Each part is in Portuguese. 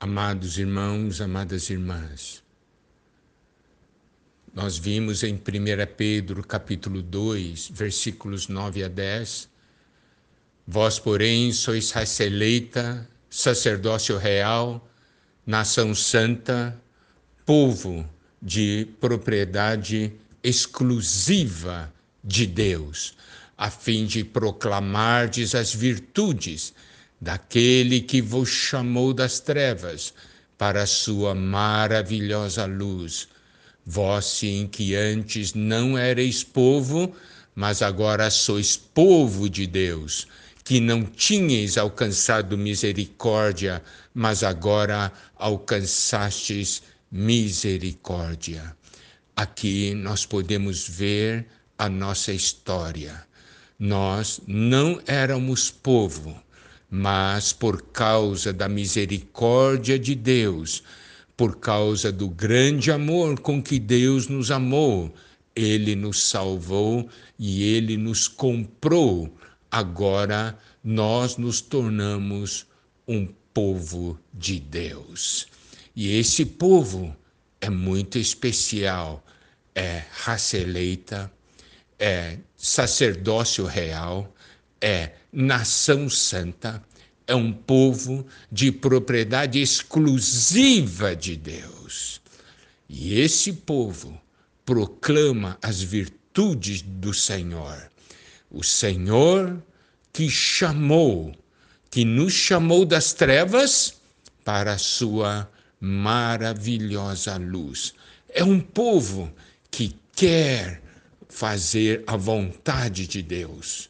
Amados irmãos, amadas irmãs, nós vimos em 1 Pedro capítulo 2, versículos 9 a 10, Vós, porém, sois raça eleita, sacerdócio real, nação santa, povo de propriedade exclusiva de Deus, a fim de proclamardes as virtudes daquele que vos chamou das trevas para a sua maravilhosa luz. Vós, sim, que antes não erais povo, mas agora sois povo de Deus, que não tinhais alcançado misericórdia, mas agora alcançastes misericórdia. Aqui nós podemos ver a nossa história. Nós não éramos povo, mas por causa da misericórdia de Deus, por causa do grande amor com que Deus nos amou, ele nos salvou e ele nos comprou. Agora nós nos tornamos um povo de Deus. E esse povo é muito especial, é raça eleita, é sacerdócio real, é nação santa, é um povo de propriedade exclusiva de Deus. E esse povo proclama as virtudes do Senhor. O Senhor que chamou, que nos chamou das trevas para a sua maravilhosa luz. É um povo que quer fazer a vontade de Deus.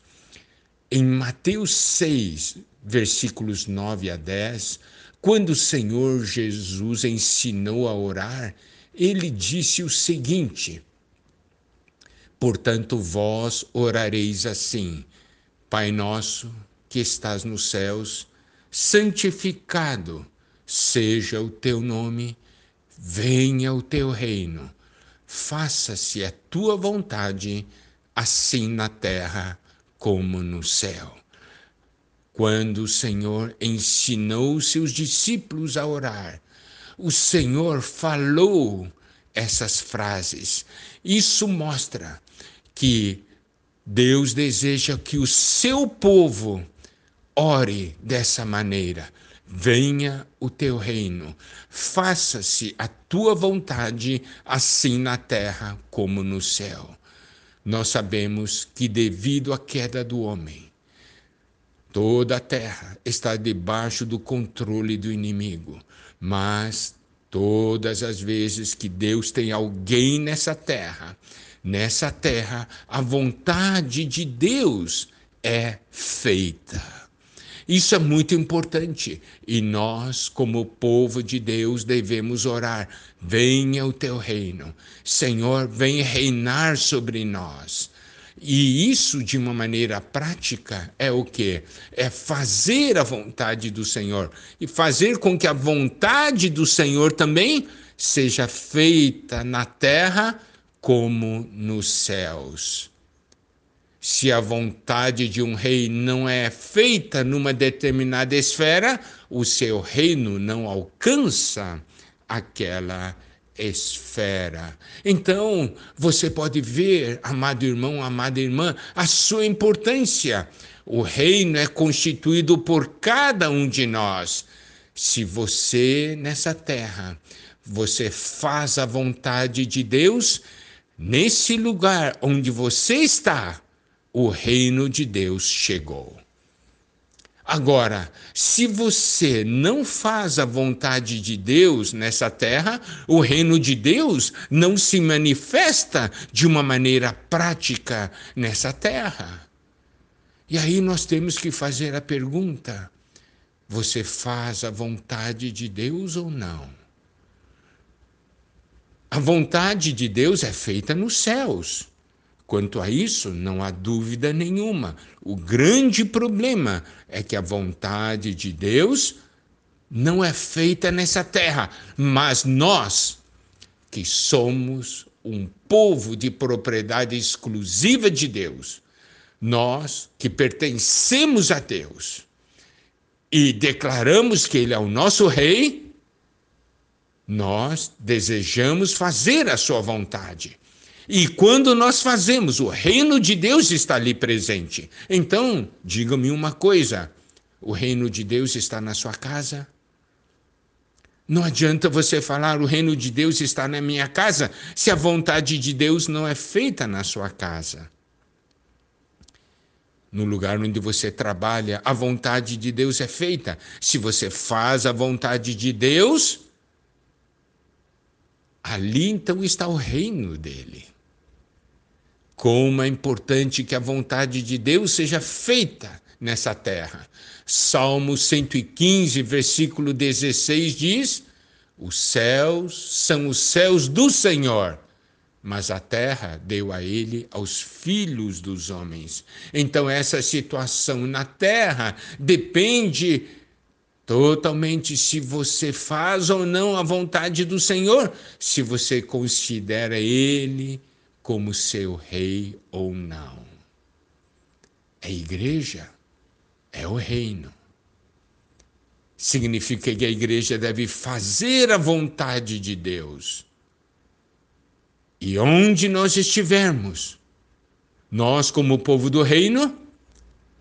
Em Mateus 6, versículos 9 a 10, quando o Senhor Jesus ensinou a orar, ele disse o seguinte: Portanto, vós orareis assim: Pai nosso que estás nos céus, santificado seja o teu nome, venha o teu reino, faça-se a tua vontade, assim na terra como no céu. Quando o Senhor ensinou seus discípulos a orar, o Senhor falou essas frases. Isso mostra que Deus deseja que o seu povo ore dessa maneira Venha o teu reino, faça-se a tua vontade, assim na terra como no céu. Nós sabemos que, devido à queda do homem, toda a terra está debaixo do controle do inimigo, mas todas as vezes que Deus tem alguém nessa terra, nessa terra, a vontade de Deus é feita. Isso é muito importante e nós, como povo de Deus, devemos orar: venha o teu reino, Senhor, venha reinar sobre nós. E isso, de uma maneira prática, é o que? É fazer a vontade do Senhor e fazer com que a vontade do Senhor também seja feita na terra como nos céus. Se a vontade de um rei não é feita numa determinada esfera, o seu reino não alcança aquela esfera. Então, você pode ver, amado irmão, amada irmã, a sua importância. O reino é constituído por cada um de nós. Se você nessa terra, você faz a vontade de Deus, nesse lugar onde você está, o reino de Deus chegou. Agora, se você não faz a vontade de Deus nessa terra, o reino de Deus não se manifesta de uma maneira prática nessa terra. E aí nós temos que fazer a pergunta: você faz a vontade de Deus ou não? A vontade de Deus é feita nos céus. Quanto a isso, não há dúvida nenhuma. O grande problema é que a vontade de Deus não é feita nessa terra, mas nós, que somos um povo de propriedade exclusiva de Deus, nós que pertencemos a Deus e declaramos que Ele é o nosso Rei, Nós desejamos fazer a sua vontade. E quando nós fazemos, o reino de Deus está ali presente. Então, diga-me uma coisa: o reino de Deus está na sua casa? Não adianta você falar o reino de Deus está na minha casa se a vontade de Deus não é feita na sua casa. No lugar onde você trabalha, a vontade de Deus é feita. Se você faz a vontade de Deus, ali então está o reino dele. Como é importante que a vontade de Deus seja feita nessa terra. Salmo 115, versículo 16 diz: Os céus são os céus do Senhor, mas a terra deu a ele aos filhos dos homens. Então, essa situação na terra depende totalmente se você faz ou não a vontade do Senhor, se você considera Ele como seu rei ou não. A igreja é o reino. Significa que a igreja deve fazer a vontade de Deus. E onde nós estivermos, nós, como povo do reino,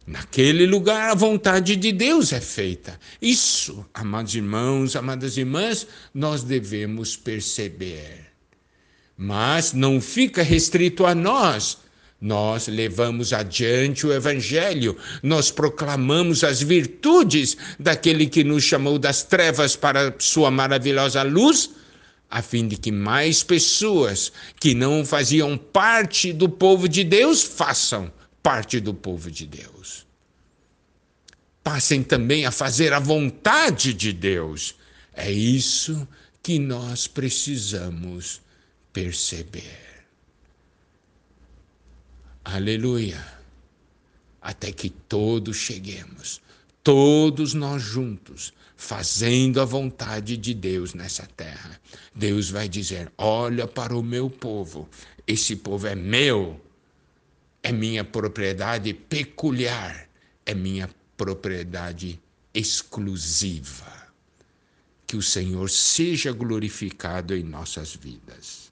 naquele lugar a vontade de Deus é feita. Isso, amados irmãos, amadas irmãs, nós devemos perceber. Mas não fica restrito a nós nós levamos adiante o Evangelho, nós proclamamos as virtudes daquele que nos chamou das trevas para sua maravilhosa luz, a fim de que mais pessoas que não faziam parte do povo de Deus façam parte do povo de Deus. Passem também a fazer a vontade de Deus. É isso que nós precisamos perceber. Aleluia. Até que todos cheguemos, todos nós juntos, fazendo a vontade de Deus nessa terra. Deus vai dizer: Olha para o meu povo, esse povo é meu, é minha propriedade peculiar, é minha propriedade exclusiva. Que o Senhor seja glorificado em nossas vidas.